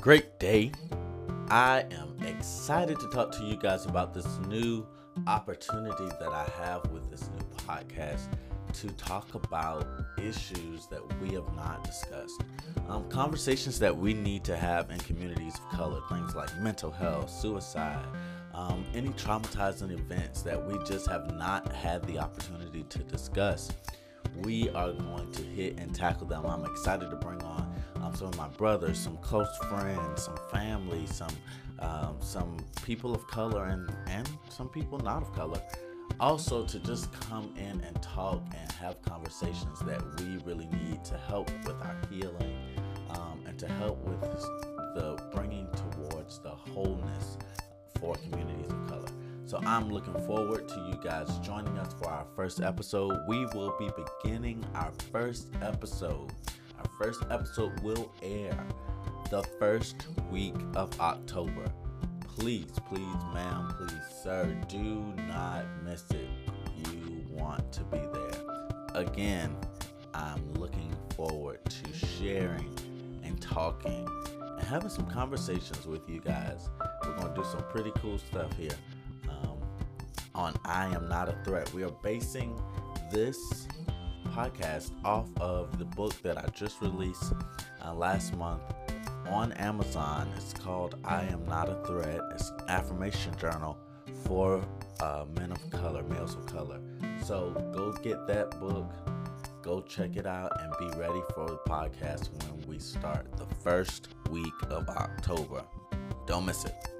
great day. I am excited to talk to you guys about this new opportunity that I have with this new podcast to talk about issues that we have not discussed. Um, conversations that we need to have in communities of color, things like mental health, suicide, um, any traumatizing events that we just have not had the opportunity to discuss. We are going to hit and tackle them. I'm excited to bring on um, some of my brothers, some close friends, some family, some um, some people of color, and and some people not of color. Also, to just come in and talk and have conversations that we really need to help with our healing um, and to help with the bringing towards the wholeness for communities of color. So I'm looking forward to you guys joining us for our first episode. We will be beginning our first episode. Our first episode will air the first week of October. Please, please, ma'am, please, sir, do not miss it. You want to be there. Again, I'm looking forward to sharing and talking and having some conversations with you guys. We're going to do some pretty cool stuff here um, on I Am Not a Threat. We are basing this podcast off of the book that I just released uh, last month on Amazon. It's called I Am Not a Threat. It's affirmation journal for uh, men of color, males of color. So go get that book, go check it out, and be ready for the podcast when we start the first week of October. Don't miss it.